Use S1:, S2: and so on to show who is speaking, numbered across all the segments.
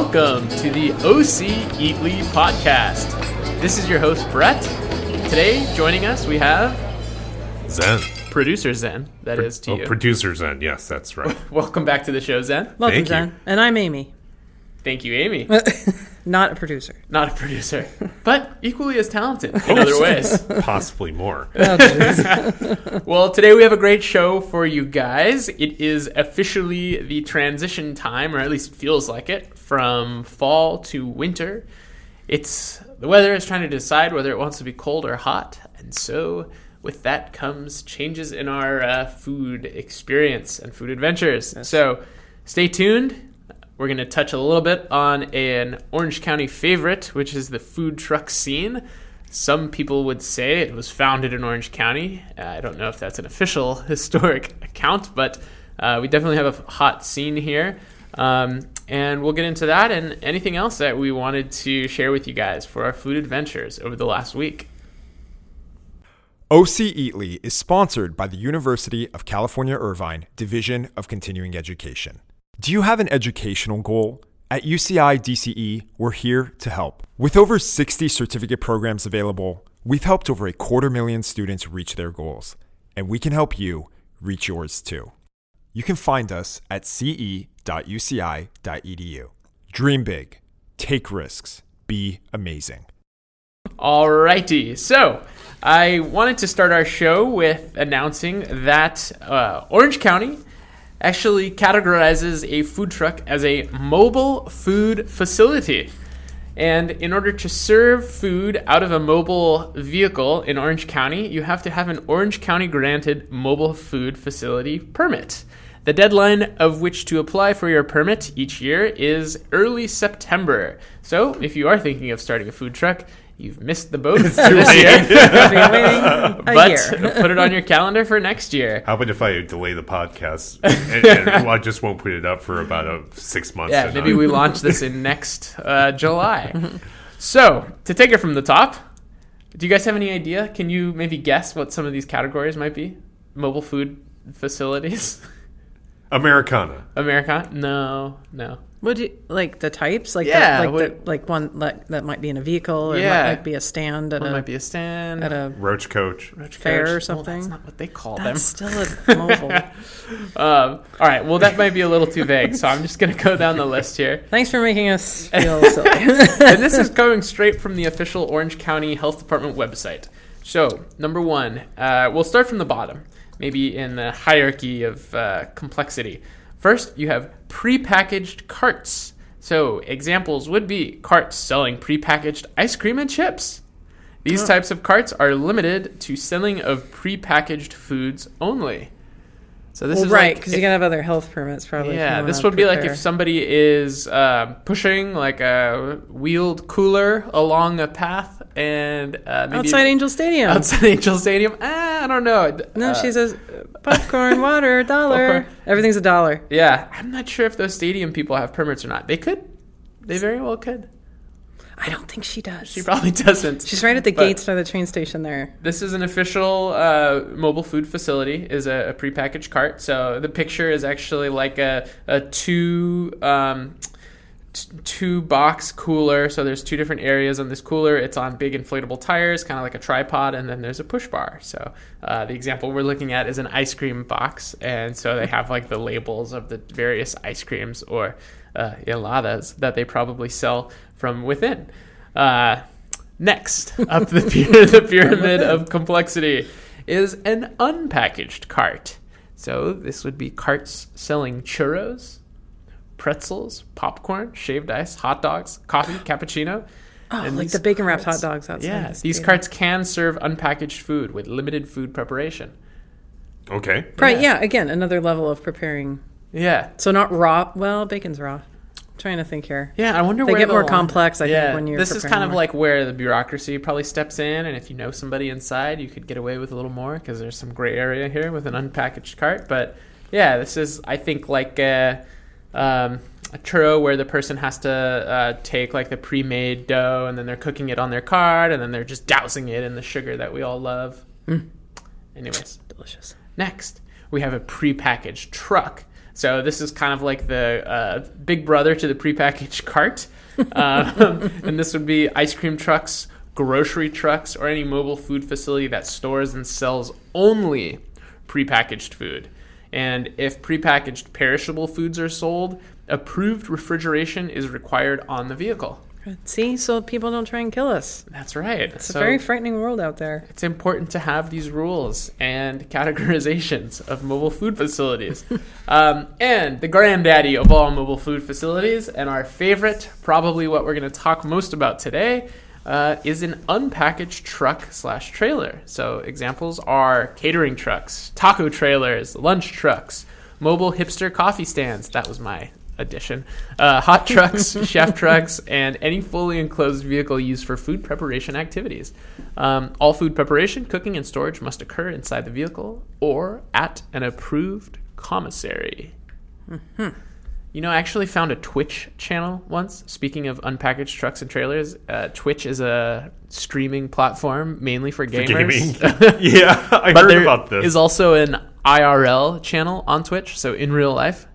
S1: Welcome to the OC Eatly podcast. This is your host, Brett. Today, joining us, we have
S2: Zen.
S1: producer Zen. That is to
S2: Oh,
S1: you.
S2: producer Zen. Yes, that's right.
S1: Welcome back to the show, Zen.
S3: Welcome,
S2: Thank you.
S3: And I'm Amy,
S1: Thank you, Amy.
S3: not a producer.
S1: Not a producer, but equally as talented in other ways.
S2: Possibly more.
S1: Well, today we have a great show for you guys. It is officially the transition time, or at least it feels like it, from fall to winter. It's the weather is trying to decide whether it wants to be cold or hot, and so with that comes changes in our uh, food experience and food adventures. So stay tuned. We're going to touch a little bit on an Orange County favorite, which is the food truck scene. Some people would say it was founded in Orange County. Uh, I don't know if that's an official historic account, but uh, we definitely have a hot scene here. Um, and we'll get into that and anything else that we wanted to share with you guys for our food adventures over the last week.
S4: OC Eatly is sponsored by the University of California Irvine Division of Continuing Education. Do you have an educational goal? At UCI DCE, we're here to help. With over 60 certificate programs available, we've helped over a quarter million students reach their goals, and we can help you reach yours too. You can find us at ce.uci.edu. Dream big, take risks, be amazing.
S1: Alrighty, so I wanted to start our show with announcing that uh, Orange County actually categorizes a food truck as a mobile food facility. And in order to serve food out of a mobile vehicle in Orange County, you have to have an Orange County granted mobile food facility permit. The deadline of which to apply for your permit each year is early September. So, if you are thinking of starting a food truck, you've missed the boat this year.
S3: I've been waiting
S1: but
S3: year.
S1: put it on your calendar for next year.
S2: How about if I delay the podcast and, and well, I just won't put it up for about a six months?
S1: Yeah, maybe
S2: I-
S1: we launch this in next uh, July. So, to take it from the top, do you guys have any idea? Can you maybe guess what some of these categories might be? Mobile food facilities?
S2: Americana.
S1: Americana? No, no.
S3: Would you like the types? Like
S1: Yeah,
S3: the, like
S1: what-
S3: the, like one like that might be in a vehicle or
S1: Yeah.
S3: might, might be a stand at
S1: One
S3: a
S1: might be a stand,
S3: at a
S2: Roach Coach.
S1: roach
S3: fair
S1: coach.
S3: or
S1: Well,
S3: something.
S1: that's not what they call
S3: that's
S1: them.
S3: still a mobile.
S1: Um, all right, well, that might be a little too vague, so I'm just going to go down the list here.
S3: Thanks for making us feel silly.
S1: and this is coming straight from the official Orange County Health Department website. So, number one, uh, we'll start from the bottom, maybe in the hierarchy of uh, complexity. First, you have prepackaged carts. So, examples would be carts selling prepackaged ice cream and chips. These types of carts are limited to selling of prepackaged foods only. So this
S3: well,
S1: is
S3: right, because
S1: if-
S3: you gotta have other health permits probably.
S1: yeah, this would be like if somebody is uh, pushing like a wheeled cooler along a path and uh, maybe
S3: outside Angel Stadium.
S1: outside Angel Stadium. Ah, I don't know.
S3: no,
S1: Uh,
S3: she says popcorn, water, dollar.
S1: Popcorn.
S3: Everything's a dollar.
S1: Yeah, I'm not sure if those stadium people have permits or not. They could. They very well could.
S3: I don't think she does.
S1: She probably doesn't.
S3: She's right at the
S1: But-
S3: gates by the train station there.
S1: This is an official uh, mobile food facility. is a, a prepackaged cart. So the picture is actually like a a two um, t- two box cooler. So there's two different areas on this cooler. It's on big inflatable tires, kind of like a tripod, and then there's a push bar. So uh, the example we're looking at is an ice cream box, and so they have like the labels of the various ice creams or uh, heladas that they probably sell from within. Uh, next up the, the pyramid of complexity is an unpackaged cart. So this would be carts selling churros, pretzels, popcorn, shaved ice, hot dogs, coffee, cappuccino.
S3: Oh,
S1: And
S3: like the bacon wrapped hot dogs outside.
S1: Yeah,
S3: the
S1: these
S3: stadium.
S1: carts can serve unpackaged food with limited food preparation.
S2: Okay.
S3: Right,
S1: Yeah.
S3: yeah. again, another level of preparing.
S1: Yeah,
S3: So not raw. Well, bacon's raw. I'm trying to think here.
S1: yeah. I wonder
S3: They
S1: where
S3: get more
S1: line-
S3: complex, I think,
S1: yeah,
S3: when you're
S1: this is
S3: preparing
S1: kind of
S3: more.
S1: like where the bureaucracy probably steps in, and if you know somebody inside, you could get away with a little more because there's some gray area here with an unpackaged cart. But yeah, this is I think like a, um, a churro where the person has to uh, take like the pre-made dough and then they're cooking it on their cart and then they're just dousing it in the sugar that we all love.
S3: Mm.
S1: Anyways,
S3: Delicious.
S1: Next, we have a prepackaged truck. So this is kind of like the uh, big brother to the prepackaged cart. Um, and this would be ice cream trucks, grocery trucks, or any mobile food facility that stores and sells only prepackaged food. And if prepackaged perishable foods are sold, approved refrigeration is required on the vehicle.
S3: See, so people don't try and kill us.
S1: That's right.
S3: It's a very frightening world out there.
S1: it's important to have these rules and categorizations of mobile food facilities. um, and the granddaddy of all mobile food facilities, and our favorite, probably what we're going to talk most about today, uh, is an unpackaged truck slash trailer. So examples are catering trucks, taco trailers, lunch trucks, mobile hipster coffee stands. That was my addition. Uh, hot trucks, chef trucks, and any fully enclosed vehicle used for food preparation activities. Um, all food preparation, cooking, and storage must occur inside the vehicle or at an approved commissary. You know, I actually found a Twitch channel once. Speaking of unpackaged trucks and trailers, uh, Twitch is a streaming platform mainly for
S2: For
S1: gamers.
S2: gaming. yeah, I
S1: but
S2: heard about this.
S1: is also an IRL channel on Twitch, so in real life.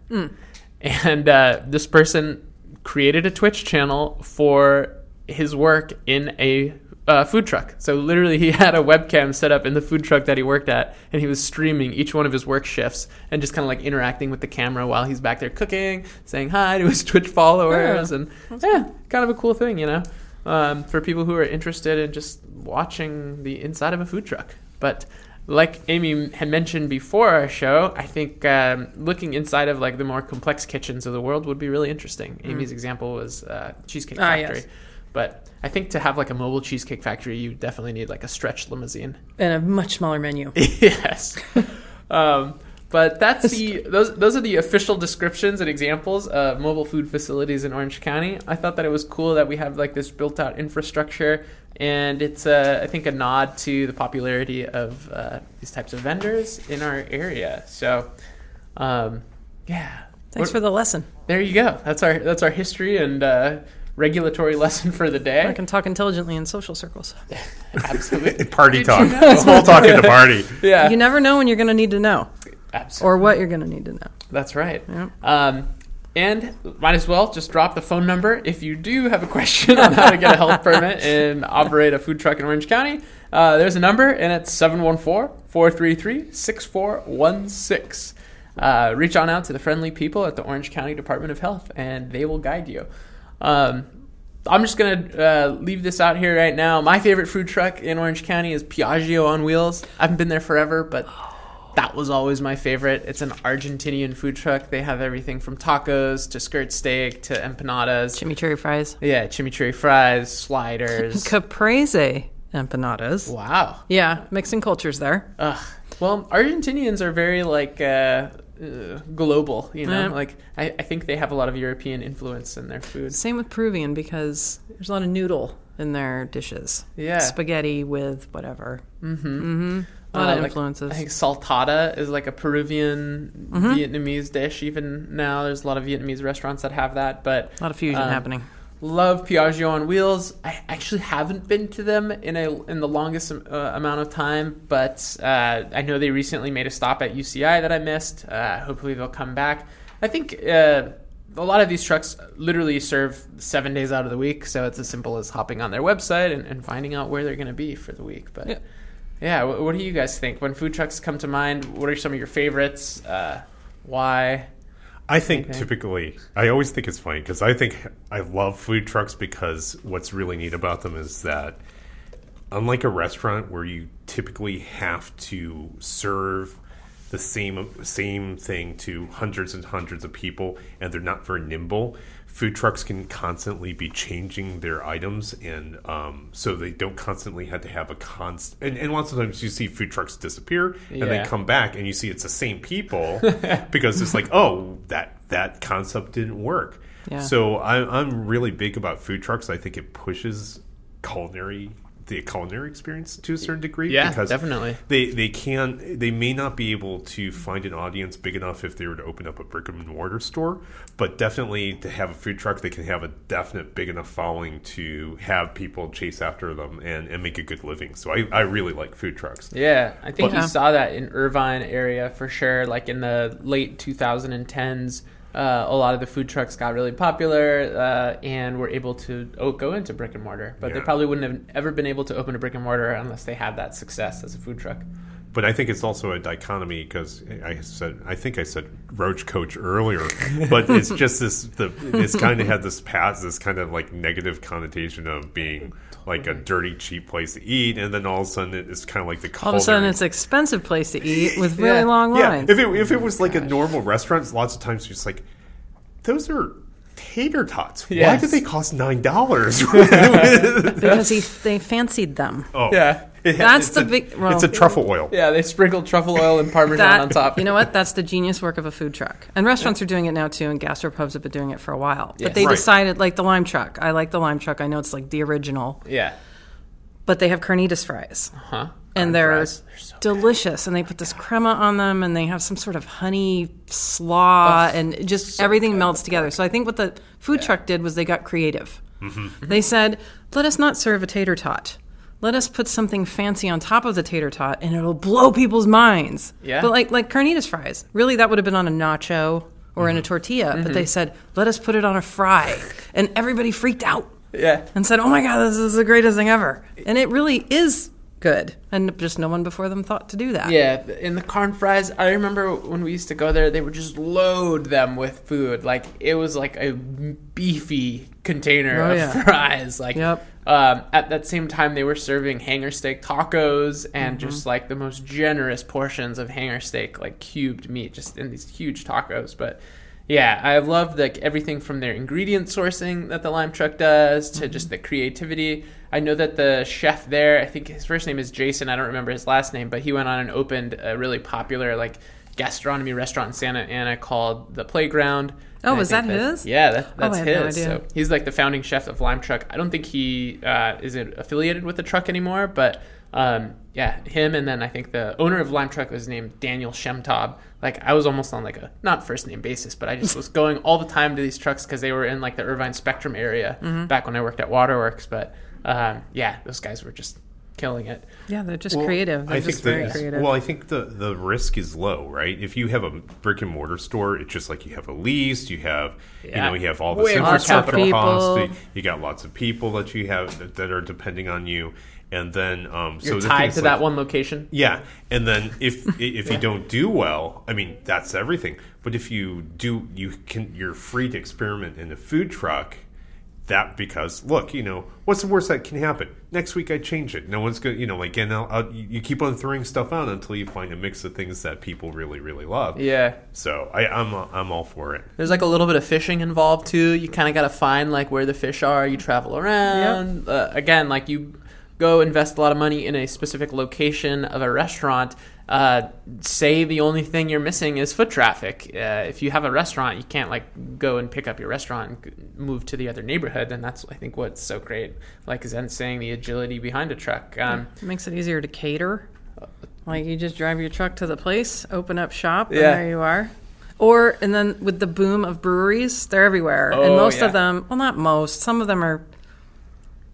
S1: And uh, this person created a Twitch channel for his work in a uh, food truck. So literally, he had a webcam set up in the food truck that he worked at, and he was streaming each one of his work shifts and just kind of like interacting with the camera while he's back there cooking, saying hi to his Twitch followers,
S3: Yeah,
S1: and yeah, kind of a cool thing, you know, um, for people who are interested in just watching the inside of a food truck. But like Amy had mentioned before our show, I think um, looking inside of like the more complex kitchens of the world would be really interesting. Amy's example was uh, Cheesecake
S3: Ah,
S1: Factory,
S3: yes.
S1: But I think to have like a mobile Cheesecake Factory, you definitely need like a stretch limousine.
S3: And a much smaller menu.
S1: yes. um, but that's the those those are the official descriptions and examples of mobile food facilities in Orange County. I thought that it was cool that we have like this built out infrastructure, and it's uh, I think a nod to the popularity of uh, these types of vendors in our area. So, um, yeah.
S3: Thanks for the lesson.
S1: there you go. That's our that's our history and uh, regulatory lesson for the day.
S3: I can talk intelligently in social circles.
S1: Absolutely.
S2: Party
S1: Did
S2: talk.
S1: you know?
S2: Small talk at the party.
S1: Yeah.
S3: You never know when you're going to need to know
S1: Absolutely.
S3: or what you're going to need to know.
S1: That's right.
S3: Yeah.
S1: Um, and might as well just drop the phone number if you do have a question on how to get a health permit and operate a food truck in Orange County. Uh, there's a number, and it's 714 433 6416. Uh, Reach on out to the friendly people at the Orange County Department of Health, and they will guide you. Um, I'm just going to uh, leave this out here right now. My favorite food truck in Orange County is Piaggio on Wheels. I haven't been there forever, but that was always my favorite. It's an Argentinian food truck. They have everything from tacos to skirt steak to empanadas.
S3: Chimichurri fries.
S1: yeah, chimichurri fries, sliders.
S3: Caprese empanadas.
S1: wow.
S3: Yeah, mixing cultures there.
S1: Ugh. Well, Argentinians are very like uh, uh, global. You know,
S3: Yeah.
S1: like I, I think they have a lot of European influence in their food.
S3: Same with Peruvian because there's a lot of noodle in their dishes.
S1: Yeah.
S3: Spaghetti with whatever.
S1: Mm-hmm.
S3: Mm-hmm. A lot
S1: Uh,
S3: of
S1: like,
S3: influences.
S1: I think saltada is like a Peruvian
S3: Mhm.
S1: Vietnamese dish. Even now, there's a lot of Vietnamese restaurants that have that. But
S3: a lot of fusion
S1: um,
S3: happening.
S1: Love Piaggio on wheels. I actually haven't been to them in a in the longest uh, amount of time, but uh, I know they recently made a stop at UCI that I missed. Uh, hopefully, they'll come back. I think. Uh, a lot of these trucks literally serve seven days out of the week, so it's as simple as hopping on their website and, and finding out where they're going to be for the week. But
S3: Yeah.
S1: yeah, what, what do you guys think when food trucks come to mind? What are some of your favorites? Uh, why?
S2: I think
S1: Okay.
S2: typically, I always think it's funny because I think I love food trucks because what's really neat about them is that unlike a restaurant where you typically have to serve the same same thing to hundreds and hundreds of people and they're not very nimble food trucks can constantly be changing their items and um, so they don't constantly have to have a constant and, and lots of times you see food trucks disappear and they come back and you see it's the same people because it's like oh that that concept didn't work.
S3: Yeah.
S2: so I'm, I'm really big about food trucks. I think it pushes culinary the culinary experience to a certain degree.
S1: Yeah,
S2: because
S1: definitely.
S2: They they can they may not be able to find an audience big enough if they were to open up a brick and mortar store, but definitely to have a food truck, they can have a definite big enough following to have people chase after them and, and make a good living. So I, I really like food trucks.
S1: Yeah, I think
S3: But-
S1: you saw that in Irvine area for sure. Like in the late 2010s, uh, a lot of the food trucks got really popular uh, and were able to oh, go into brick and mortar. But they probably wouldn't have ever been able to open a brick and mortar unless they had that success as a food truck.
S2: But I think it's also a dichotomy because I said I think I said roach coach earlier, but it's just this the it's kind of had this past this kind of like negative connotation of being like a dirty cheap place to eat, and then all of a sudden it's kind of like the
S3: All of a sudden, it's an expensive place to eat with really
S1: Yeah.
S3: long
S2: yeah.
S3: lines.
S2: If it if it was like a normal restaurant, lots of times you're just like those are tater tots. Why did they cost nine dollars?
S3: because he, they fancied them.
S2: oh
S1: Yeah.
S2: It-
S3: That's the
S2: a-
S3: big- well-
S2: it's a truffle oil.
S1: Yeah, they sprinkled truffle oil and parmesan
S3: That
S1: on top.
S3: you know what? That's the genius work of a food truck. And restaurants are doing it now too, and gastropubs have been doing it for a while.
S1: Yes.
S3: But they
S2: Right.
S3: decided, like the lime truck. I like the lime truck. I know it's like the original,
S1: Yeah.
S3: But they have carnitas fries.
S1: Huh?
S3: and they're.
S1: They're so
S3: delicious. And they put this crema on them, and they have some sort of honey slaw, and just everything melts together. So I think what the food truck did was they got creative.
S1: Mm-hmm.
S3: They said, "Let us not serve a tater tot. Let us put something fancy on top of the tater tot, and it'll blow people's minds."
S1: Yeah.
S3: But like like carnitas fries, really, that would have been on a nacho or in a tortilla. But they said, "Let us put it on a fry," and everybody freaked out
S1: Yeah.
S3: and said, "Oh my god, this is the greatest thing ever!" And it really is good, and just no one before them thought to do that.
S1: Yeah, in the corn fries, I remember when we used to go there, they would just load them with food. Like it was like a beefy container
S3: Oh,
S1: of
S3: yeah.
S1: fries. Like
S3: Yep.
S1: um, at that same time, they were serving hanger steak tacos and
S3: Mm-hmm.
S1: just like the most generous portions of hanger steak, like cubed meat, just in these huge tacos. But yeah, I love like everything from their ingredient sourcing that the Lime Truck does to just the creativity. I know that the chef there, I think his first name is Jason. I don't remember his last name, but he went on and opened a really popular like gastronomy restaurant in Santa Ana called the Playground.
S3: Oh, was
S1: think
S3: that his?
S1: Yeah, that,
S3: Oh,
S1: that's
S3: no
S1: his.
S3: idea.
S1: So he's like the founding chef of Lime Truck. I don't think he uh, is affiliated with the truck anymore, but um, yeah, him and then I think the owner of Lime Truck was named Daniel Shemtob. Like I was almost on like a not first name basis, but I just was going all the time to these trucks because they were in like the Irvine Spectrum area
S3: Mm-hmm.
S1: back when I worked at Waterworks. But um, yeah, those guys were just killing it.
S3: Yeah, they're just
S2: Well,
S3: creative. They're
S2: I
S3: just
S2: think
S3: very
S2: the,
S3: creative.
S2: Well, I think the the risk is low, right? If you have a brick and mortar store, it's just like you have a lease, you have you know you have all this
S1: Way
S2: infrastructure
S3: capital.
S2: costs, you- you got lots of people that you have that, that are depending on you, and then um, so
S1: You're tied to
S2: like-
S1: that one location.
S2: Yeah, and then if if you don't do well, I mean that's everything. But if you do, you can you're free to experiment in a food truck. That because look, you know what's the worst that can happen? Next week I change it. No one's gonna, you know, like and I'll, I'll, you keep on throwing stuff out until you find a mix of things that people really really love.
S1: Yeah.
S2: So I, I'm I'm all for it.
S1: There's like a little bit of fishing involved too. You kind of got to find like where the fish are. You travel around. Uh, again, like you go invest a lot of money in a specific location of a restaurant. Uh, say the only thing you're missing is foot traffic. Uh, if you have a restaurant, you can't like go and pick up your restaurant and move to the other neighborhood. And that's I think what's so great. Like Zen saying, the agility behind a truck. Um,
S3: It makes it easier to cater. Like you just drive your truck to the place, open up shop,
S1: Yeah.
S3: and there you are. Or and then with the boom of breweries, they're everywhere, and
S1: Oh,
S3: most
S1: yeah.
S3: of them, well, not most, some of them are,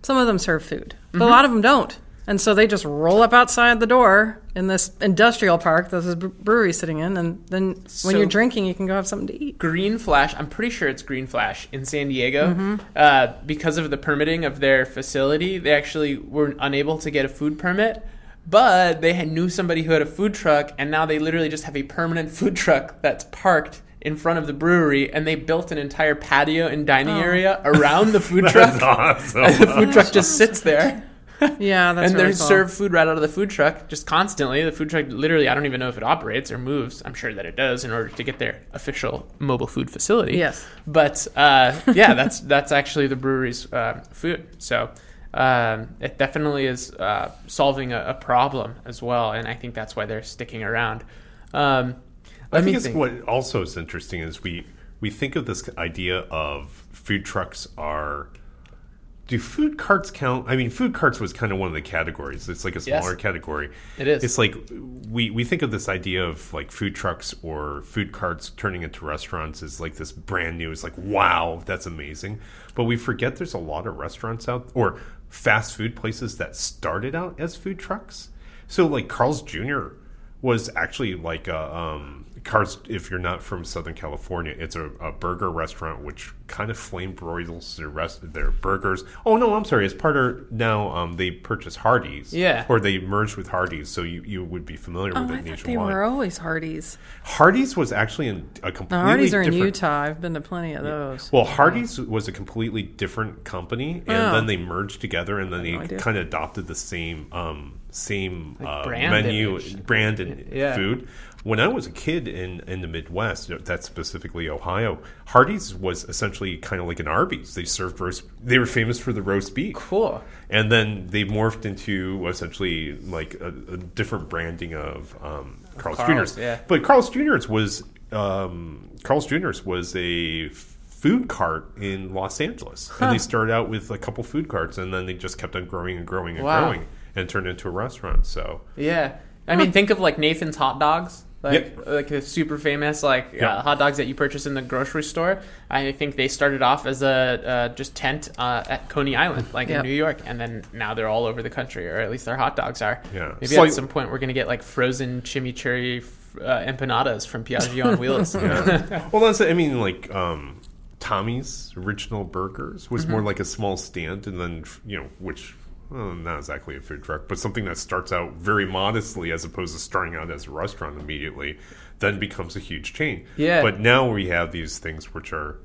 S3: some of them serve food, but
S1: Mm-hmm.
S3: a lot of them don't, and so they just roll up outside the door in this industrial park that this bre- brewery sitting in, and then when you're drinking, you can go have something to eat.
S1: Green Flash, I'm pretty sure it's Green Flash in San Diego.
S3: Mm-hmm.
S1: Uh, because of the permitting of their facility, they actually were unable to get a food permit. But they had, knew somebody who had a food truck, and now they literally just have a permanent food truck that's parked in front of the brewery, and they built an entire patio and dining
S3: Oh.
S1: area around the food truck.
S2: That's awesome.
S1: And the food truck just sits there,
S3: Yeah, that's
S1: and
S3: really
S1: they
S3: cool.
S1: serve food right out of the food truck just constantly. The food truck literally, I don't even know if it operates or moves. I'm sure that it does in order to get their official mobile food facility.
S3: Yes.
S1: But uh, yeah, that's that's actually the brewery's uh, food. So um, it definitely is uh, solving a, a problem as well, and I think that's why they're sticking around. Um,
S2: I think, it's
S1: think.
S2: what also is interesting is we we think of this idea of food trucks are do food carts count? I mean, food carts was kind of one of the categories. It's like a
S1: Yes.
S2: smaller category.
S1: It is.
S2: It's like we we think of this idea of like food trucks or food carts turning into restaurants as like this brand new. It's like wow, that's amazing. But we forget there's a lot of restaurants out or fast food places that started out as food trucks. So like Carl's Jr. was actually like a um, Carl's. If you're not from Southern California, it's a, a burger restaurant which kind of flame broils their rest their burgers. Oh no, I'm sorry. It's part of now. Um, they purchased Hardee's.
S1: Yeah.
S2: or they merged with Hardee's, so you, you would be familiar
S3: Oh,
S2: with
S3: I
S2: it
S3: thought they
S2: nationwide.
S3: were always Hardee's.
S2: Hardee's was actually in a completely
S3: Hardee's are in. Utah. I've been to plenty of those.
S2: Well, Hardee's was a completely different company, and
S3: Oh.
S2: then they merged together, and then they
S3: idea.
S2: kind of adopted the same um, same uh,
S1: brand
S2: menu,
S1: image.
S2: brand, and
S1: Yeah.
S2: food. When I was a kid in in the Midwest, that's specifically Ohio, Hardee's was essentially kind of like an Arby's. They served roast. They were famous for the roast beef.
S1: Cool.
S2: And then they morphed into essentially like a, a different branding of um, Carl's,
S1: Carl's,
S2: Jr.'s.
S1: yeah.
S2: But Carl's Jr.'s was um, Carl's Jr.'s was a food cart in Los Angeles, and they started out with a couple food carts, and then they just kept on growing and growing and
S1: Wow.
S2: growing, and turned into a restaurant. So
S1: Yeah. I mean, think of like Nathan's hot dogs. Like,
S2: Yep.
S1: like the super famous like
S2: Yeah.
S1: uh, hot dogs that you purchase in the grocery store. I think they started off as a uh, just tent uh, at Coney Island, like
S3: Yep.
S1: in New York, and then now they're all over the country, or at least their hot dogs are.
S2: Yeah.
S1: Maybe
S2: Slight-
S1: at some point we're gonna get like frozen chimichurri f- uh, empanadas from Piaggio on wheels.
S2: well, that's I mean like um, Tommy's original burgers was
S1: Mm-hmm.
S2: more like a small stand, and then you know which. Well, not exactly a food truck, but something that starts out very modestly as opposed to starting out as a restaurant immediately, then becomes a huge chain.
S1: Yeah.
S2: But now we have these things which are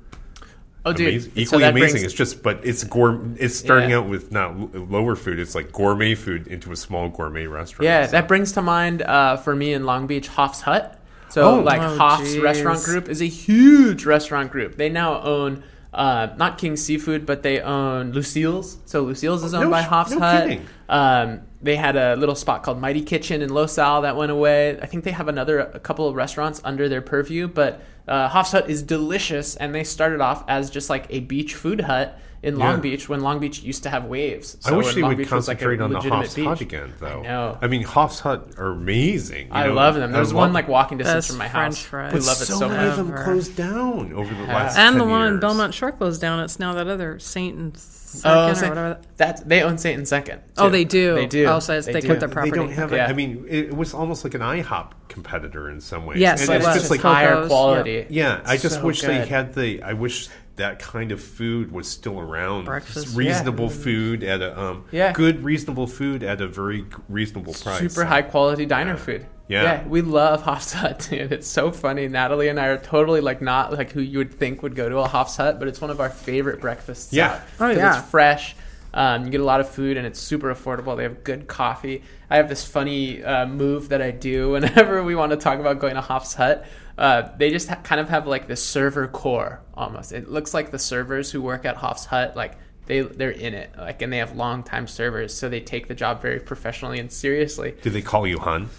S1: oh, dude,
S2: amazing,
S1: so
S2: equally
S1: that
S2: amazing.
S1: brings-
S2: it's just, but it's gourmet. It's starting
S1: Yeah.
S2: out with not lower food. It's like gourmet food into a small gourmet restaurant.
S1: Yeah,
S2: So-
S1: that brings to mind uh, for me in Long Beach, Hof's Hut. So,
S2: Oh.
S1: like,
S3: Oh,
S1: Hof's
S3: jeez.
S1: Restaurant Group is a huge restaurant group. They now own uh, not King Seafood, but they own Lucille's. So, Lucille's is owned
S2: No
S1: by Hof's
S2: no
S1: Hut. Um, they had a little spot called Mighty Kitchen in Los Al that went away. I think they have another a couple of restaurants under their purview, but uh, Hof's Hut is delicious, and they started off as just like a beach food hut in Long
S2: Yeah.
S1: Beach when Long Beach used to have waves.
S2: I wish they
S1: Long
S2: would
S1: Beach was, like, a
S2: concentrate on the
S1: legitimate
S2: Hof's
S1: beach.
S2: Hut again, though.
S1: know.
S2: I mean, Hof's Hut are amazing. you
S1: I
S2: know.
S1: love them. There's
S2: I
S1: one
S2: love-
S1: like walking distance
S3: Best
S1: from my
S3: French
S1: house.
S3: fries.
S1: We
S2: But
S1: love it
S2: so
S1: so
S2: many
S1: much.
S2: of them closed down over the last
S3: And the
S2: 10
S3: one in. Belmont Shore closed down. It's now that other Saint and Second
S1: Oh,
S3: or whatever.
S1: that's they own Saint and Second.
S3: Oh, they do.
S1: They do.
S3: Oh, so it's- they
S1: do.
S3: quit their
S2: They don't have it.
S1: Yeah.
S2: I mean, it was almost like an IHOP competitor in some ways.
S3: Yes,
S2: and
S1: But
S3: it
S1: it's
S3: was.
S1: just like higher quality.
S2: Yeah, I just
S1: So
S2: wish they had the. I wish that kind of food was still around.
S3: Breakfast.
S2: Just reasonable food at a um,
S1: Yeah.
S2: good reasonable food at a very reasonable price.
S1: Super high quality diner food.
S2: Yeah.
S1: yeah, we love Hof's Hut, dude. It's so funny. Natalie and I are totally like not like who you would think would go to a Hof's Hut, but it's one of our favorite breakfasts.
S2: Yeah.
S1: out.
S3: Oh,
S1: 'Cause
S3: yeah.
S1: it's fresh. Um, you get a lot of food and it's super affordable. They have good coffee. I have this funny uh, move that I do whenever we want to talk about going to Hof's Hut. Uh, they just ha- kind of have like the server core almost. It looks like the servers who work at Hof's Hut like they they're in it like and they have long time servers, so they take the job very professionally and seriously.
S2: Do they call you hun?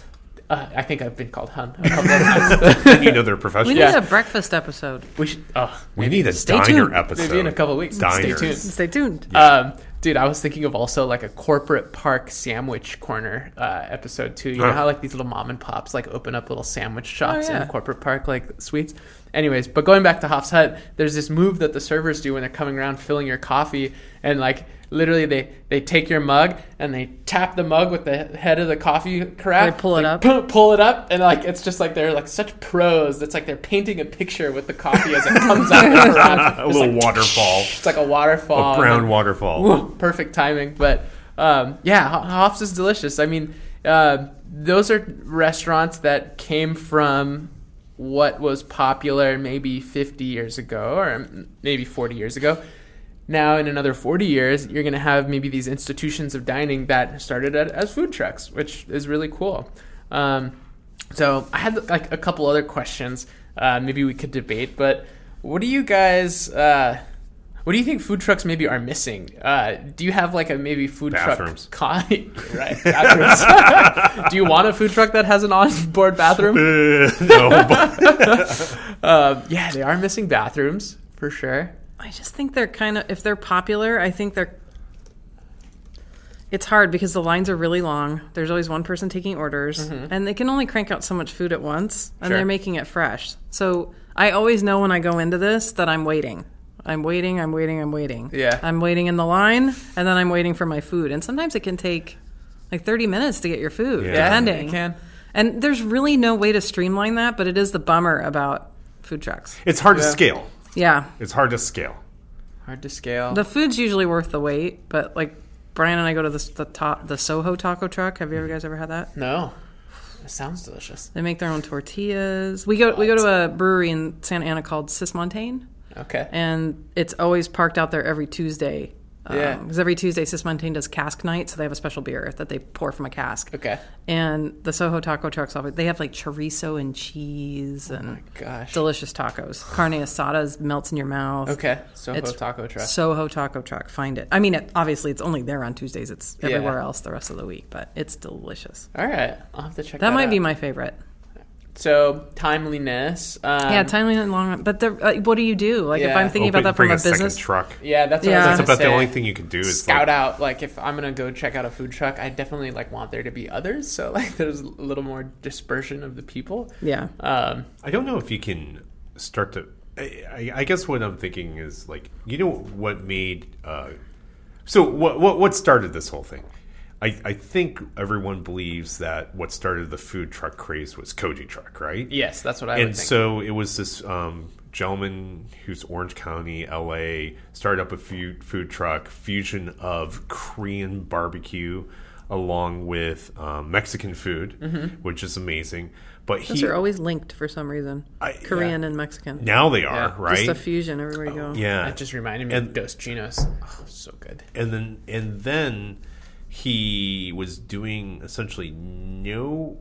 S1: Uh, I think I've been called hun a couple of times.
S2: you know they're professional.
S3: We need
S1: Yeah.
S3: a breakfast episode.
S1: we should. Oh,
S2: We need a
S3: Stay
S2: diner
S3: tuned.
S2: episode.
S1: maybe in a couple of weeks.
S2: Diners.
S1: Stay tuned.
S3: Stay tuned.
S1: Um, dude, I was thinking of also like a corporate park sandwich corner uh, episode too. You know how like these little mom and pops like open up little sandwich shops
S3: Oh, yeah.
S1: in corporate park like sweets. Anyways, but going back to Hof's Hut, there's this move that the servers do when they're coming around filling your coffee, and like literally they they take your mug and they tap the mug with the head of the coffee carafe.
S3: They pull it
S1: like,
S3: up.
S1: Pull, pull it up, and like it's just like they're like such pros. It's like they're painting a picture with the coffee as it comes out. the carafe.
S2: a
S1: It's
S2: little
S1: like,
S2: waterfall,
S1: It's like a waterfall.
S2: a brown
S1: and-
S2: waterfall.
S1: Woo, perfect timing. But um, yeah, Ho- Hof's is delicious. I mean, uh, those are restaurants that came from what was popular maybe 50 years ago or maybe 40 years ago. Now, in another 40 years, you're going to have maybe these institutions of dining that started at, as food trucks, which is really cool. Um, so, I had like a couple other questions. Uh, maybe we could debate, but what do you guys? Uh, what do you think food trucks maybe are missing? Uh, do you have like a maybe food
S2: Bathrooms.
S1: truck? Con- right, bathrooms. do you want a food truck that has an onboard bathroom?
S2: Uh, no,
S1: Um, yeah, they are missing bathrooms for sure.
S3: I just think they're kind of if they're popular, I think they're it's hard because the lines are really long. There's always one person taking orders, mm-hmm. and they can only crank out so much food at once, and
S1: Sure.
S3: they're making it fresh. So I always know when I go into this that I'm waiting. I'm waiting, I'm waiting, I'm waiting.
S1: Yeah.
S3: I'm waiting in the line, and then I'm waiting for my food. And sometimes it can take like 30 minutes to get your food,
S2: Yeah.
S3: depending.
S1: it can.
S3: And there's really no way to streamline that, but it is the bummer about food trucks.
S2: It's hard to scale.
S3: Yeah.
S2: It's hard to scale.
S1: Hard to scale.
S3: The food's usually worth the wait, but like Brian and I go to the the, top, the Soho taco truck. Have you ever guys ever had that?
S1: no, it sounds delicious.
S3: They make their own tortillas. We go we go to a brewery in Santa Ana called Cismontane,
S1: Okay.
S3: and it's always parked out there every Tuesday.
S1: Yeah.
S3: Um, because every Tuesday Cismontane does cask night, so they have a special beer that they pour from a cask.
S1: okay.
S3: And the Soho taco Trucks, they have like chorizo and cheese oh and
S1: Gosh.
S3: delicious tacos. Carne asada melts in your mouth.
S1: Okay. Soho
S3: It's
S1: taco truck.
S3: Soho Taco Truck. Find it. I mean, it, obviously, it's only there on Tuesdays. It's
S1: Yeah.
S3: everywhere else the rest of the week, but it's delicious.
S1: All right. I'll have to check that.
S3: That might be my favorite.
S1: So timeliness. Um,
S3: yeah, timely and long. But the, uh, what do you do? Like, if I'm thinking
S2: Open-
S3: about that
S2: bring
S3: from a
S2: a
S3: business,
S2: truck.
S1: Yeah, that's what
S3: Yeah.
S1: I was
S2: That's
S1: gonna
S2: about the only thing you can do is
S1: scout
S2: like,
S1: out like if i'm gonna go check out a food truck i definitely like want there to be others so like there's a little more dispersion of the people
S3: yeah,
S1: um
S2: I don't know if you can start to. I, I, I guess what I'm thinking is like you know what made. Uh, so what what what started this whole thing? I, I think everyone believes that what started the food truck craze was Kogi Truck, right?
S1: yes that's what i
S2: and
S1: would think
S2: so it was this um, gentleman who's Orange County, LA, started up a food, food truck fusion of Korean barbecue along with um, Mexican food,
S1: Mm-hmm.
S2: which is amazing. But
S3: those
S2: he
S3: are always linked for some reason.
S2: I-
S3: Korean and Mexican.
S2: now they are
S1: Yeah.
S2: right.
S3: Just a fusion everywhere you go.
S2: yeah,
S1: that just reminded me
S2: And-
S1: of dos chinos oh so good
S2: and then and then he was doing essentially no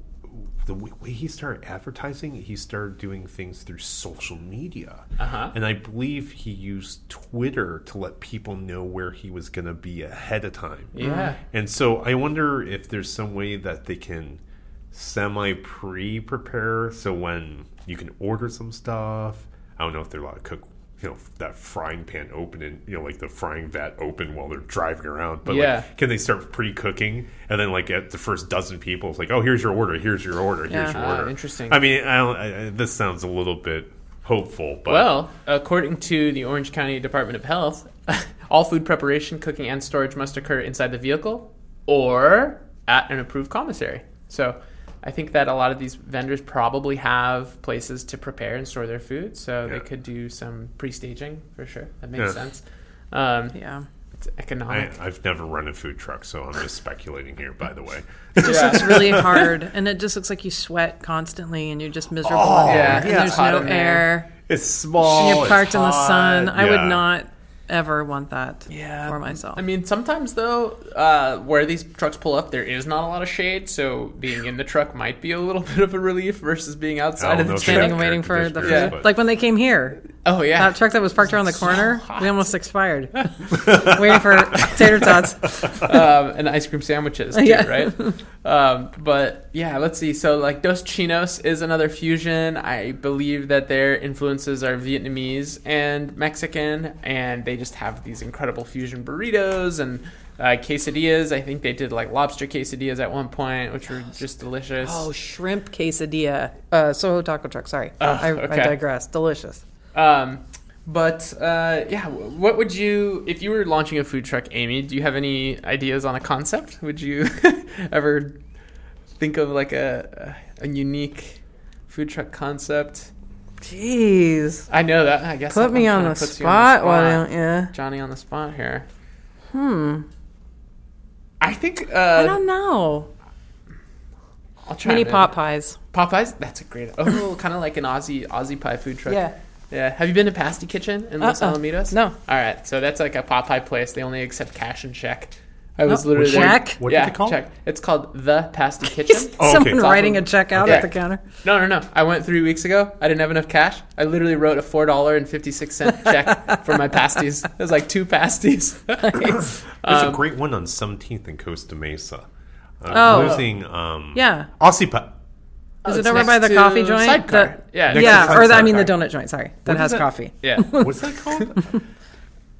S2: the way he started advertising he started doing things through social media.
S1: Uh-huh.
S2: and i believe he used twitter to let people know where he was going to be ahead of time.
S1: Yeah.
S2: And so i wonder if there's some way that they can semi pre prepare so when you can order some stuff i don't know if they're allowed to cook you know that frying pan open and you know like the frying vat open while they're driving around but
S1: Yeah.
S2: like can they start pre-cooking and then like at the first dozen people it's like oh here's your order here's your order here's
S3: Yeah.
S2: your order
S1: interesting.
S2: i mean I don't, I, I- this sounds a little bit hopeful but
S1: well according to the orange county department of health all food preparation cooking and storage must occur inside the vehicle or at an approved commissary so I think that a lot of these vendors probably have places to prepare and store their food, so
S2: Yeah.
S1: they could do some pre-staging for sure. That makes
S2: Yeah.
S1: sense. Um,
S3: Yeah.
S1: It's
S2: I,
S1: economic.
S2: I've never run a food truck, so I'm just speculating here. By the way,
S3: It just looks really hard, and it just looks like you sweat constantly, and you're just miserable.
S2: Oh,
S1: yeah,
S3: and
S1: yeah,
S3: there's no
S1: in there.
S3: air.
S2: it's small.
S3: And you're parked in the sun.
S2: hot.
S3: I would not ever want that
S1: yeah,
S3: for myself.
S1: I mean, sometimes though, uh, where these trucks pull up, there is not a lot of shade, so being in the truck might be a little bit of a relief versus being outside
S2: don't
S1: of the
S2: if
S1: truck.
S3: standing and waiting for the food.
S2: Yeah.
S3: Like when they came here,
S1: Oh yeah,
S3: that truck that was parked around the corner,
S1: hot.
S3: we almost expired. waiting for tater tots.
S1: um, and ice cream sandwiches too,
S3: Yeah.
S1: right? Um, but yeah, let's see. So like Dos Chinos is another fusion. I believe that their influences are Vietnamese and Mexican, and they just have these incredible fusion burritos and uh, quesadillas. I think they did like lobster quesadillas at one point, which were just delicious.
S3: Oh, shrimp quesadilla. Uh, Soho taco truck. Sorry,
S1: Ugh,
S3: I,
S1: okay.
S3: I digress. Delicious.
S1: Um, but uh, yeah, what would you if you were launching a food truck, Amy? Do you have any ideas on a concept? Would you ever think of like a a unique food truck concept?
S3: Jeez.
S1: I know that. I guess
S3: Put me on the spot.
S1: you
S3: Why don't you?
S1: Johnny on the spot here.
S3: Hmm.
S1: I think uh,
S3: I don't know.
S1: I'll try
S3: Mini pot pies.
S1: Popeyes. That's a great. Oh, kind of like an Aussie Aussie pie food truck.
S3: Yeah.
S1: Yeah. Have you been to Pasty Kitchen in Los
S3: Uh-uh.
S1: Alamitos?
S3: No.
S1: All right. So that's like a Popeye place. They only accept cash and check. I was literally there-
S3: check?
S2: What
S1: yeah,
S2: did they call? it?
S1: check. It's called the Pasty Kitchen.
S2: Oh, okay.
S3: Someone
S2: It's
S3: writing
S1: of-
S3: a check out
S1: Okay.
S3: at the counter.
S1: No, no, no. I went three weeks ago. I didn't have enough cash. I literally wrote a four dollar and fifty six cent check for my pasties. It was like two pasties.
S3: Nice.
S2: There's
S1: Um,
S2: a great one on 17th in Costa Mesa. I'm
S3: Oh.
S2: losing um,
S3: Yeah.
S2: Aussie pie.
S3: Is it over by the coffee joint?
S1: Sidecar.
S3: The-
S1: Yeah, next
S3: yeah, or the, I mean the donut joint. Sorry, that
S2: What
S3: has
S2: is
S3: coffee.
S1: Yeah.
S2: What's that called?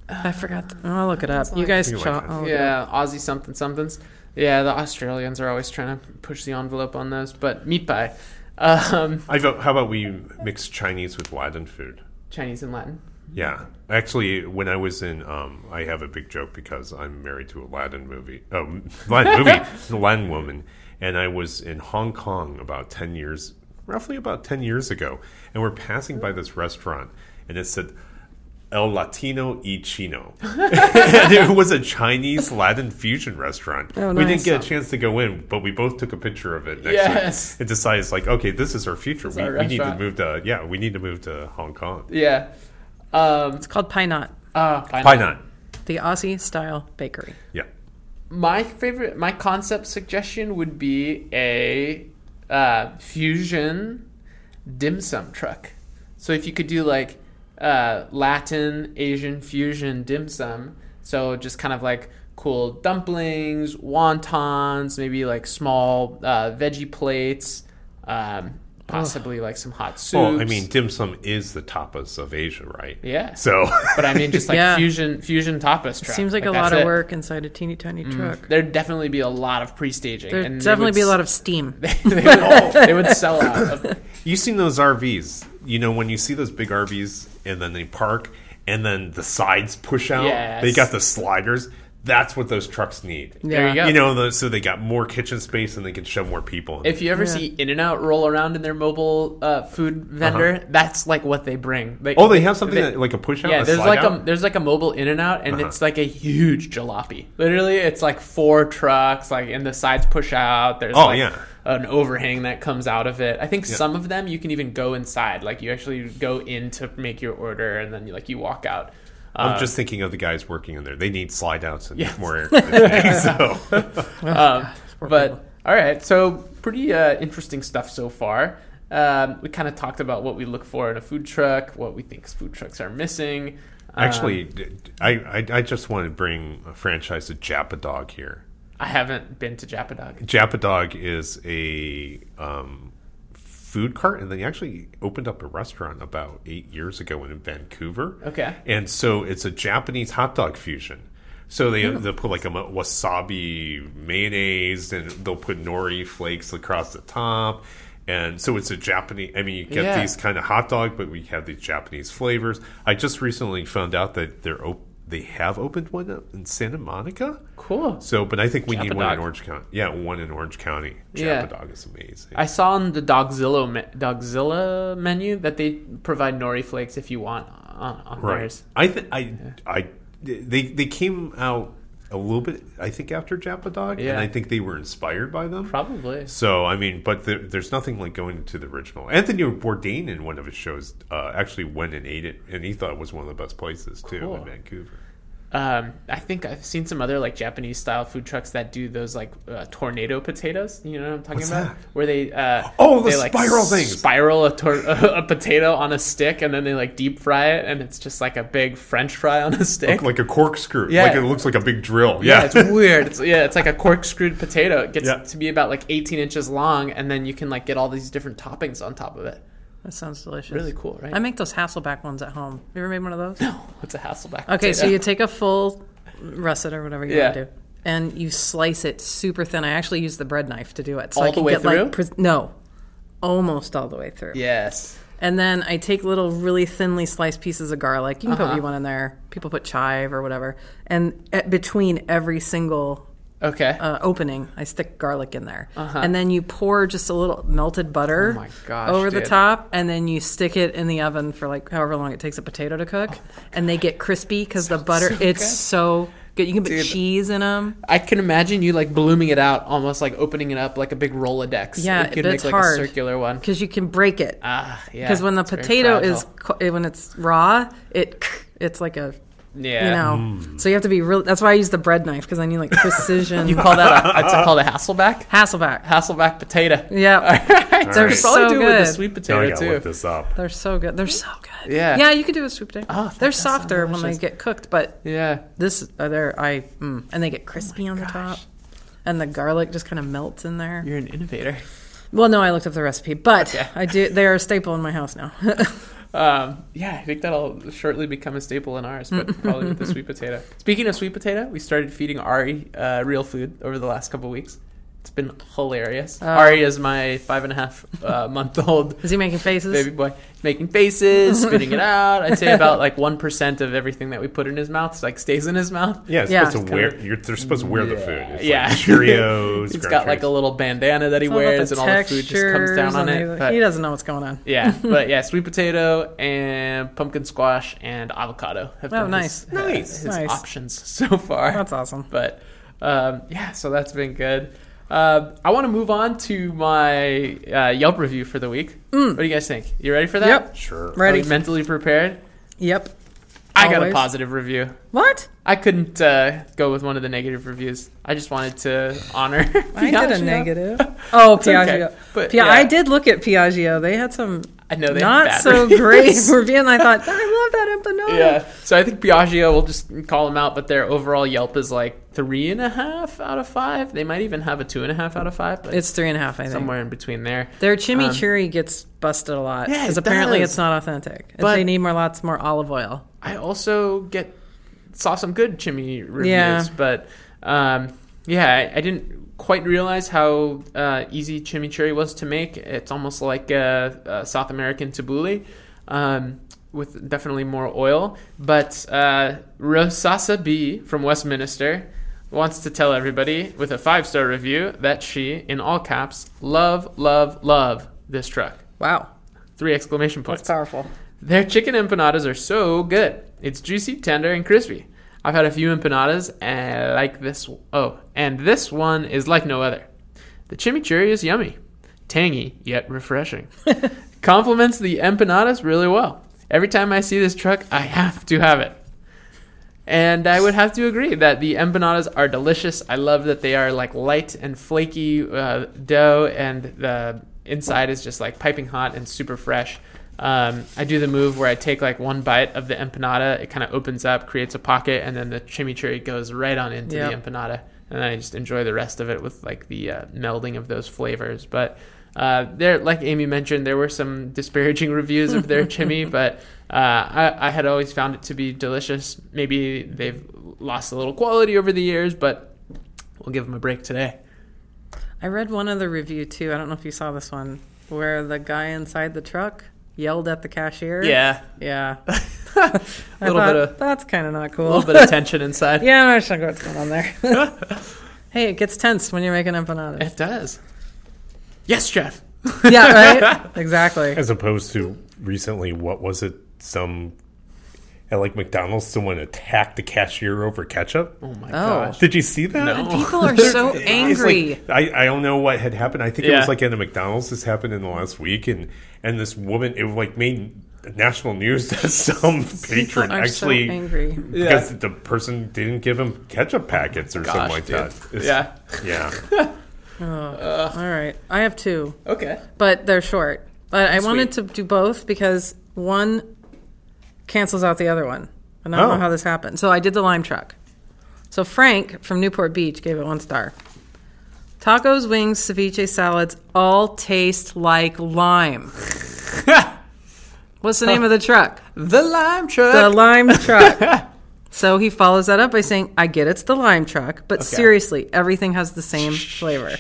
S3: I forgot. The, I'll look it up. You guys
S2: You like
S3: chop.
S2: that.
S3: I'll look it up.
S1: Yeah, Aussie something somethings. Yeah, the Australians are always trying to push the envelope on those. But meat pie, um,
S2: I vote, how about we mix Chinese with Latin food?
S1: Chinese and Latin.
S2: Yeah, actually, when I was in, um, I have a big joke because I'm married to a Latin movie, oh, Latin movie, a Latin woman, and I was in Hong Kong about ten years, roughly about ten years ago, and we're passing by this restaurant, and it said. El Latino y Chino. and it was a Chinese Latin fusion restaurant.
S3: Oh,
S2: We didn't get a chance to go in, but we both took a picture of it next
S1: Yes.
S2: and decided, like, okay, this is our future. We,
S1: our
S2: we need to move to, yeah, we need to move to Hong Kong.
S1: Yeah. Um,
S3: It's called Pie Knot,
S1: uh, fine.
S2: Pie Nut.
S3: the Aussie style bakery.
S2: Yeah.
S1: My favorite, my concept suggestion would be a uh, fusion dim sum truck. So if you could do like uh, Latin Asian fusion dim sum, so just kind of like cool dumplings, wontons, maybe like small uh, veggie plates, um, possibly like some hot soups.
S2: Well, I mean, dim sum is the tapas of Asia, right?
S1: yeah.
S2: So,
S1: but I mean, just like
S3: Yeah.
S1: fusion fusion tapas truck.
S3: Seems like, a lot of
S1: it.
S3: work inside a teeny tiny mm. truck.
S1: There'd definitely be a lot of pre-staging.
S3: There'd
S1: and
S3: definitely
S1: would
S3: be a lot of steam.
S1: they, would, they would sell out. Of,
S2: you seen those RVs? You know, when you see those big RVs and then they park and then the sides push out,
S1: Yes.
S2: they got the sliders. That's what those trucks need.
S1: There you go.
S2: You know, the, so they got more kitchen space and they can shove more people
S1: if you ever see In and Out roll around in their mobile uh, food vendor, that's like what they bring. They,
S2: oh, they have something
S1: they-
S2: that, like a push out?
S1: yeah,
S2: a
S1: there's
S2: slide
S1: like
S2: out?
S1: a there's like a mobile In and Out, and
S2: Uh-huh.
S1: it's like a huge jalopy. Literally, it's like four trucks, like and the sides push out. There's
S2: Oh,
S1: like
S2: yeah.
S1: an overhang that comes out of it. I think some of them you can even go inside. Like you actually go in to make your order, and then you like you walk out.
S2: I'm just thinking of the guys working in there. They need slide outs and
S1: Yes.
S2: more air conditioning. so.
S1: Um, but all right, so pretty uh, interesting stuff so far. Um, we kind of talked about what we look for in a food truck, what we think food trucks are missing. Um,
S2: Actually, I just want to bring a franchise to Japadog here.
S1: I haven't been to Japa
S2: Dog. Japa Dog is a um, food cart, and they actually opened up a restaurant about eight years ago in Vancouver.
S1: Okay.
S2: and so it's a Japanese hot dog fusion. So they hmm. they'll put like a wasabi mayonnaise, and they'll put nori flakes across the top. And so it's a Japanese. I mean, you get
S1: Yeah.
S2: these kind of hot dog, but we have these Japanese flavors. I just recently found out that they're op- they have opened one up in Santa Monica.
S1: Cool.
S2: So, but I think we need one in Orange County. Yeah, one in Orange County.
S1: Yeah.
S2: Dog is amazing.
S1: I saw on the Dogzilla me- Dogzilla menu that they provide nori flakes if you want on, on
S2: right.
S1: theirs.
S2: I think I I they they came out a little bit. I think after Japadog,
S1: Yeah.
S2: and I think they were inspired by them.
S1: Probably.
S2: So I mean, but there, there's nothing like going to the original. Anthony Bourdain in one of his shows uh, actually went and ate it, and he thought it was one of the best places too
S1: Cool.
S2: in Vancouver.
S1: Um, I think I've seen some other like Japanese style food trucks that do those like uh, tornado potatoes. You know what I'm talking
S2: What's
S1: about?
S2: that?
S1: Where they uh,
S2: Oh, the
S1: they, like,
S2: spiral things.
S1: Spiral a, tor- a potato on a stick, and then they like deep fry it, and it's just like a big French fry on a stick.
S2: Like a corkscrew.
S1: Yeah.
S2: Like it looks like a big drill.
S1: yeah,
S2: Yeah.
S1: it's weird. It's yeah, it's like a corkscrewed potato. It gets
S2: Yeah.
S1: to be about like 18 inches long, and then you can like get all these different toppings on top of it.
S3: That sounds delicious.
S1: Really cool, right?
S3: I make those Hasselback ones at home. You ever made one of those? No.
S1: What's a Hasselback?
S3: Okay, so you take a full russet or whatever you
S1: Yeah.
S3: want to do, and you slice it super thin. I actually use the bread knife to do it. So
S1: All
S3: I
S1: the
S3: can
S1: way
S3: get
S1: through?
S3: like pres- no, almost all the way through.
S1: yes.
S3: And then I take little, really thinly sliced pieces of garlic. You can put
S1: Uh-huh.
S3: what you want in there. People put chive or whatever. And between every single
S1: Okay.
S3: uh, opening, I stick garlic in there. And then you pour just a little melted butter
S1: Uh-huh. Oh gosh,
S3: over the top, and then you stick it in the oven for like however long it takes a potato to cook. and they get crispy because the butter,
S1: so
S3: it's
S1: good.
S3: so good. You can put
S1: Dude.
S3: cheese in them.
S1: I can imagine you like blooming it out, almost like opening it up like a big Rolodex.
S3: Yeah,
S1: you could make
S3: it's
S1: like
S3: hard.
S1: a circular one.
S3: Because you can break it.
S1: Ah, yeah.
S3: Because when the potato is when it's raw, it it's like a
S1: yeah,
S3: you know. So you have to be real. That's why I use the bread knife because I need like precision.
S1: you call that a, it's called a Hasselback.
S3: Hasselback.
S1: Hasselback potato.
S3: Yeah,
S1: They're
S3: They're
S1: probably
S3: so
S1: do it with the
S3: good.
S1: sweet
S2: Now
S1: potato
S2: I gotta
S1: too.
S2: look this up.
S3: they're so good. They're so good.
S1: Yeah.
S3: yeah. You could do a sweet potato.
S1: Oh,
S3: they're
S1: does sound
S3: softer when they get cooked, but
S1: Yeah.
S3: this uh, they're I mm, and they get crispy on the top, and the garlic just kind of melts in there.
S1: You're an innovator.
S3: Well, no, I looked up the recipe, but
S1: Okay.
S3: I do. They are a staple in my house now.
S1: Um, yeah, I think that'll shortly become a staple in ours, but probably with the sweet potato. Speaking of sweet potato, we started feeding Ari uh, real food over the last couple weeks. It's been hilarious.
S3: Oh.
S1: Ari is my five and a half uh, month old
S3: Is he making faces?
S1: baby boy making faces, spitting it out. I'd say about like one percent of everything that we put in his mouth like stays in his mouth.
S2: Yeah, it's
S3: Yeah.
S2: supposed to wear. You're, they're supposed to wear the food. It's
S1: Yeah.
S2: like Cheerios.
S1: He's
S2: Crunch
S1: got like a little bandana that he
S3: It's
S1: wears, and all the food just comes down on
S3: and
S1: it.
S3: he-
S1: But-
S3: he doesn't know what's going on.
S1: yeah, but yeah, sweet potato and pumpkin squash and avocado have
S3: Oh,
S1: been
S3: nice.
S1: his,
S2: Nice.
S1: his
S3: Nice.
S1: options so far.
S3: That's awesome.
S1: But um, yeah, so that's been good. Uh, I want to move on to my uh, Yelp review for the week. What do you guys think? You ready for that?
S3: Yep.
S2: Sure.
S3: Ready.
S1: Are we mentally prepared?
S3: Yep.
S1: I got a positive review.
S3: What?
S1: I couldn't uh, go with one of the negative reviews. I just wanted to honor.
S3: I did a negative. Oh,
S1: okay,
S3: Piaggio.
S1: but,
S3: Pia-
S1: yeah.
S3: I did look at Piaggio. They had some
S1: I know they
S3: not so great review, and I thought, I love that empanada.
S1: Yeah. So I think Piaggio, we'll just call them out, but their overall Yelp is like three and a half out of five. They might even have a two and a half out of five, but
S3: It's three and a half, I think.
S1: somewhere in between there.
S3: Their chimichurri gets busted a lot because
S1: it
S3: apparently
S1: does.
S3: it's not authentic.
S1: But-
S3: they need more, lots more olive oil.
S1: I also get saw some good chimney reviews,
S3: Yeah.
S1: but um, yeah, I, I didn't quite realize how uh, easy chimichurri was to make. It's almost like a, a South American tabbouleh. Um, with definitely more oil, but uh, Rosasa B from Westminster wants to tell everybody with a five star review that she, in all caps, love, love, love this truck.
S3: Wow,
S1: Three exclamation points.
S3: that's powerful.
S1: Their chicken empanadas are so good. It's juicy, tender, and crispy. I've had a few empanadas and like this. Oh, and this one is like no other. The chimichurri is yummy, tangy yet refreshing. Complements the empanadas really well. Every time I see this truck, I have to have it. And I would have to agree that the empanadas are delicious. I love that they are like light and flaky uh, dough, and the inside is just like piping hot and super fresh. Um, I do the move where I take like one bite of the empanada, it kind of opens up, creates a pocket, and then the chimichurri goes right on into
S3: Yep.
S1: the empanada, and then I just enjoy the rest of it with like the uh, melding of those flavors. But uh, there, like Amy mentioned, there were some disparaging reviews of their chimney, but uh, I, I had always found it to be delicious. Maybe they've lost a little quality over the years, but we'll give them a break today.
S3: I read one other review too. I don't know if you saw this one, where the guy inside the truck yelled at the cashier.
S1: Yeah,
S3: yeah.
S1: a little
S3: thought,
S1: bit of
S3: that's kind of not cool.
S1: a little bit of tension inside.
S3: yeah, I'm just not sure what's going on there. hey, it gets tense when you're making empanadas.
S1: It does. Yes, Jeff.
S3: yeah, right. Exactly.
S2: As opposed to recently, what was it? Some at like McDonald's, someone attacked the cashier over ketchup.
S1: Oh my
S3: Oh.
S1: gosh.
S2: Did you see that?
S1: No.
S3: People are so angry.
S2: like- I, I don't know what had happened. I think it was like at a McDonald's. This happened in the last week, and and this woman it like made national news that some patron
S3: are
S2: actually
S3: so angry.
S2: because the person didn't give him ketchup packets or
S1: Gosh,
S2: something like
S1: dude.
S2: that. It's-
S1: Yeah.
S2: yeah.
S3: Oh, all right, I have two,
S1: Okay.
S3: but they're short. But I
S1: Sweet.
S3: wanted to do both because one cancels out the other one, and I don't
S2: Oh.
S3: know how this happened. So I did the lime truck. So Frank from Newport Beach gave it one star. Tacos, wings, ceviche, salads all taste like lime. What's the name of the truck?
S1: The lime truck.
S3: The lime truck. So he follows that up by saying, I get it's the lime truck, but seriously, everything has the same flavor.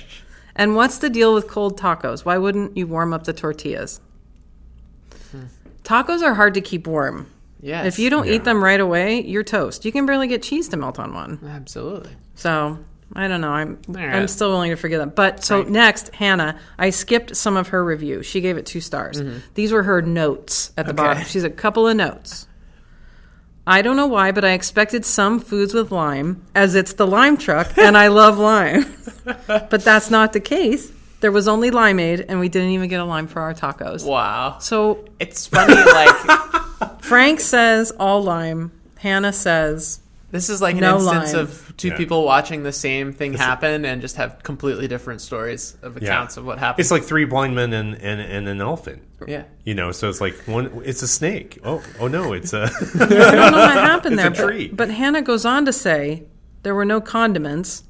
S3: And what's the deal with cold tacos? Why wouldn't you warm up the tortillas? Hmm. Tacos are hard to keep warm.
S1: Yes.
S3: If you don't eat them right away, you're toast. You can barely get cheese to melt on one.
S1: Absolutely.
S3: So I don't know. I'm
S1: All
S3: I'm still willing to forgive them. But so next, Hannah, I skipped some of her review. She gave it two stars. These were her notes at the
S1: Mm-hmm. Okay.
S3: bottom. She's a couple of notes. I don't know why, but I expected some foods with lime, as it's the lime truck, and I love lime. but that's not the case. There was only limeade, and we didn't even get a lime for our tacos.
S1: Wow.
S3: So
S1: It's funny, like
S3: Frank says all lime. Hannah says
S1: this is like an
S3: No
S1: instance
S3: lime.
S1: of two
S2: Yeah.
S1: people watching the same thing happen and just have completely different stories of accounts of what happened.
S2: It's like three blind men and, and, and an elephant.
S1: yeah.
S2: You know, so it's like one. It's a snake. Oh, oh no, it's a.
S3: I don't know what happened
S2: It's
S3: there.
S2: a tree.
S3: But, but Hannah goes on to say there were no condiments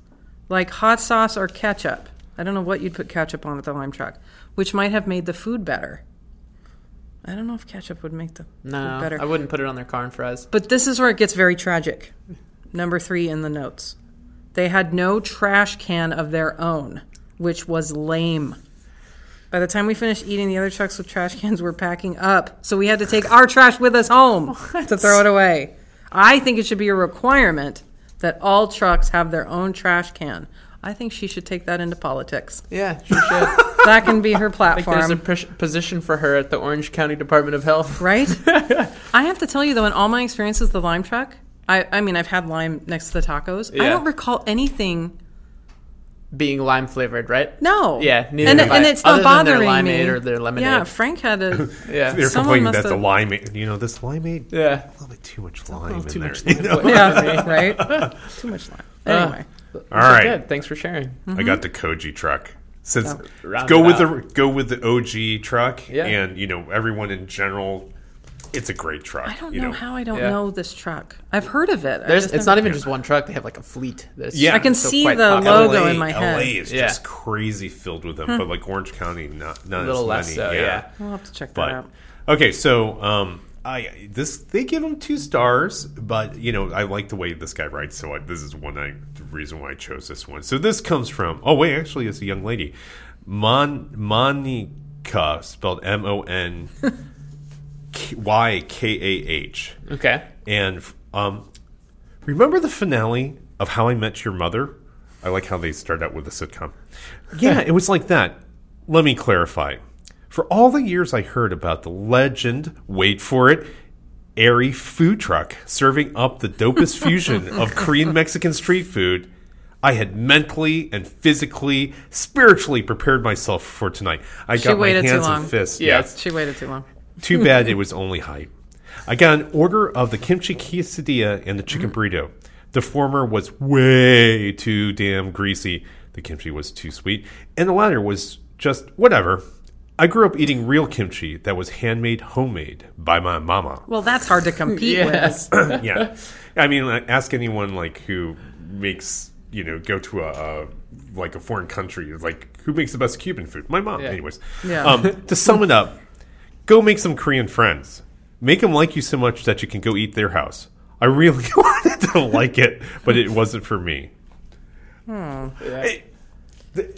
S3: like hot sauce or ketchup. I don't know what you'd put ketchup on at the lime truck, which might have made the food better. I don't know if ketchup would make the
S1: No,
S3: better.
S1: I wouldn't put it on their car and fries.
S3: But this is where it gets very tragic. Number three in the notes. They had no trash can of their own, which was lame. By the time we finished eating, the other trucks with trash cans were packing up, so we had to take our trash with us home to throw it away. I think it should be a requirement that all trucks have their own trash can. I think she should take that into politics.
S1: Yeah, she should.
S3: That can be her
S1: I think there's a
S3: platform,
S1: position for her at the Orange County Department of Health.
S3: right? I have to tell you though, in all my experiences, the lime truck. I, I mean, I've had lime next to the tacos. I don't recall anything
S1: Being lime flavored, right?
S3: No.
S1: Yeah, neither
S3: and, and it's
S1: Other
S3: not
S1: than their
S3: bothering me.
S1: limeade or their lemonade.
S3: Yeah, Frank had a.
S1: Yeah.
S2: They're
S3: Someone
S2: complaining
S3: must
S2: that the
S3: have-
S2: limeade, you know, this limeade,
S1: Yeah.
S2: a little bit too much
S1: A
S2: lime
S1: little
S2: in
S1: too
S2: there.
S1: much
S2: you know?
S3: yeah, right. Too much lime. Uh. Anyway,
S2: All
S1: So
S2: right,
S1: Good. Thanks for sharing.
S2: I got the Kogi truck. Since
S1: Round
S2: go with
S1: out.
S2: the go with the OG truck,
S1: Yeah.
S2: and you know everyone in general, it's a great truck.
S3: I don't
S2: you
S3: know, how I don't
S1: Yeah.
S3: know this truck. I've heard of it.
S1: There's, it's
S3: never-
S1: not even just one truck. They have like a fleet. That's
S2: Yeah. I
S3: can
S1: still
S3: see the
S1: popular.
S3: logo
S2: LA,
S3: in my head.
S2: LA is
S1: Yeah.
S2: just crazy filled with them, but like Orange County, not not
S1: A little
S2: as
S1: less
S2: many.
S1: so, yeah.
S3: We'll have to check that
S2: But
S3: out.
S2: okay, so um, I this they give him two stars, but you know I like the way this guy writes, so I, this is one I the reason why I chose this one. So this comes from oh wait, actually it's a young lady, Mon Monica spelled M O N Y K A H,
S1: Okay.
S2: and um, remember the finale of How I Met Your Mother? I like how they start out with a sitcom. Yeah, it was like that. Let me clarify. For all the years I heard about the legend, wait for it, airy food truck serving up the dopest fusion of Korean Mexican street food, I had mentally and physically, spiritually prepared myself for tonight. I
S3: She
S2: got my hands
S3: long.
S2: and fists.
S1: Yeah.
S2: Yes.
S3: She waited too long.
S2: Too bad it was only hype. I got an order of the kimchi quesadilla and the chicken mm-hmm. burrito. The former was way too damn greasy. The kimchi was too sweet. And the latter was just whatever. I grew up eating real kimchi that was handmade, homemade by my mama.
S3: Well, that's hard to compete
S1: Yes.
S3: with.
S2: yeah. I mean, like, ask anyone like who makes you know go to a, a like a foreign country like who makes the best Cuban food? My mom,
S1: Yeah.
S2: anyways.
S3: Yeah.
S2: Um, to sum it up, go make some Korean friends. Make them like you so much that you can go eat their house. I really wanted to like it, but it wasn't for me. It- th-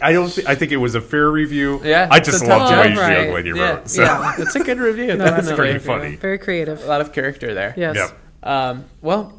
S2: I don't. Th- I think it was a fair review.
S1: Yeah,
S2: I just
S1: it's
S2: loved the way
S3: job.
S2: the young
S3: Right.
S2: lady
S1: yeah.
S2: wrote. So.
S1: yeah. It's a good review.
S3: that's
S1: definitely.
S2: pretty funny.
S3: Very creative.
S1: A lot of character there.
S3: Yes.
S2: Yep.
S1: Um, well,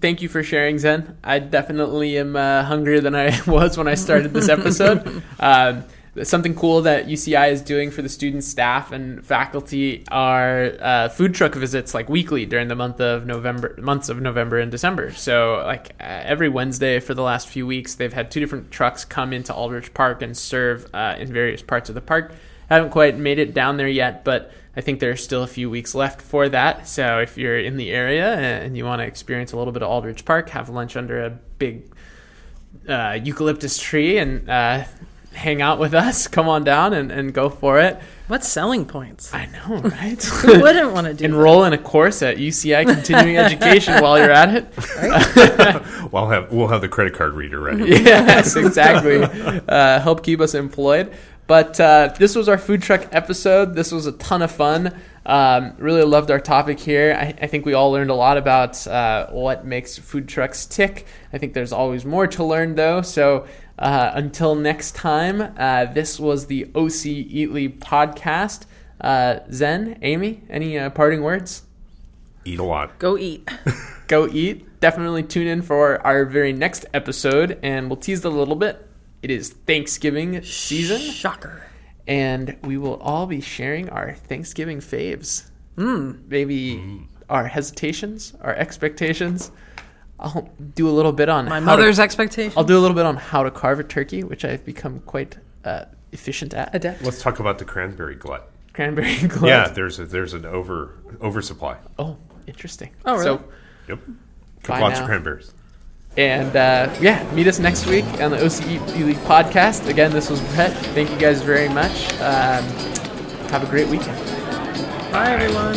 S1: thank you for sharing, Zen. I definitely am uh, hungrier than I was when I started this episode. um, something cool that UCI is doing for the students, staff, and faculty are uh, food truck visits like weekly during the month of November, months of November and December. So, like uh, every Wednesday for the last few weeks, they've had two different trucks come into Aldrich Park and serve uh, in various parts of the park. haven't quite made it down there yet, but I think there's still a few weeks left for that. So if you're in the area and you want to experience a little bit of Aldrich Park, have lunch under a big uh, eucalyptus tree and uh, hang out with us, come on down and, and go for it.
S3: What selling points?
S1: I know, right?
S3: Who wouldn't want to do
S1: Enroll in a course at UCI Continuing Education while you're at it. Right?
S2: We'll have we'll have the credit card reader ready.
S1: yes, exactly. Uh, help keep us employed. But uh, this was our food truck episode. This was a ton of fun. Um, really loved our topic here. I, I think we all learned a lot about uh, what makes food trucks tick. I think there's always more to learn, though. So uh, until next time, uh, this was the OC Eatly podcast. Uh, Zen, Amy, any uh, parting words?
S2: Eat a lot.
S3: Go eat.
S1: go eat. Definitely tune in for our very next episode, and we'll tease it a little bit. It is Thanksgiving season,
S3: Shocker.
S1: and we will all be sharing our Thanksgiving faves. Maybe our hesitations, our expectations. I'll do a little bit on
S3: My
S1: how to-
S3: mother's expectation.
S1: I'll do a little bit on how to carve a turkey, which I've become quite uh, efficient at.
S3: Adept.
S2: Let's talk about the cranberry glut.
S1: Cranberry glut.
S2: Yeah, there's a, there's an over oversupply.
S1: Oh, interesting.
S3: Oh, really?
S1: So
S2: Yep.
S1: Bye
S2: Lots
S1: now.
S2: of cranberries.
S1: And uh, yeah, meet us next week on the OC Eatly podcast. Again, this was Brett. Thank you guys very much. Um, have a great weekend.
S3: Bye, everyone.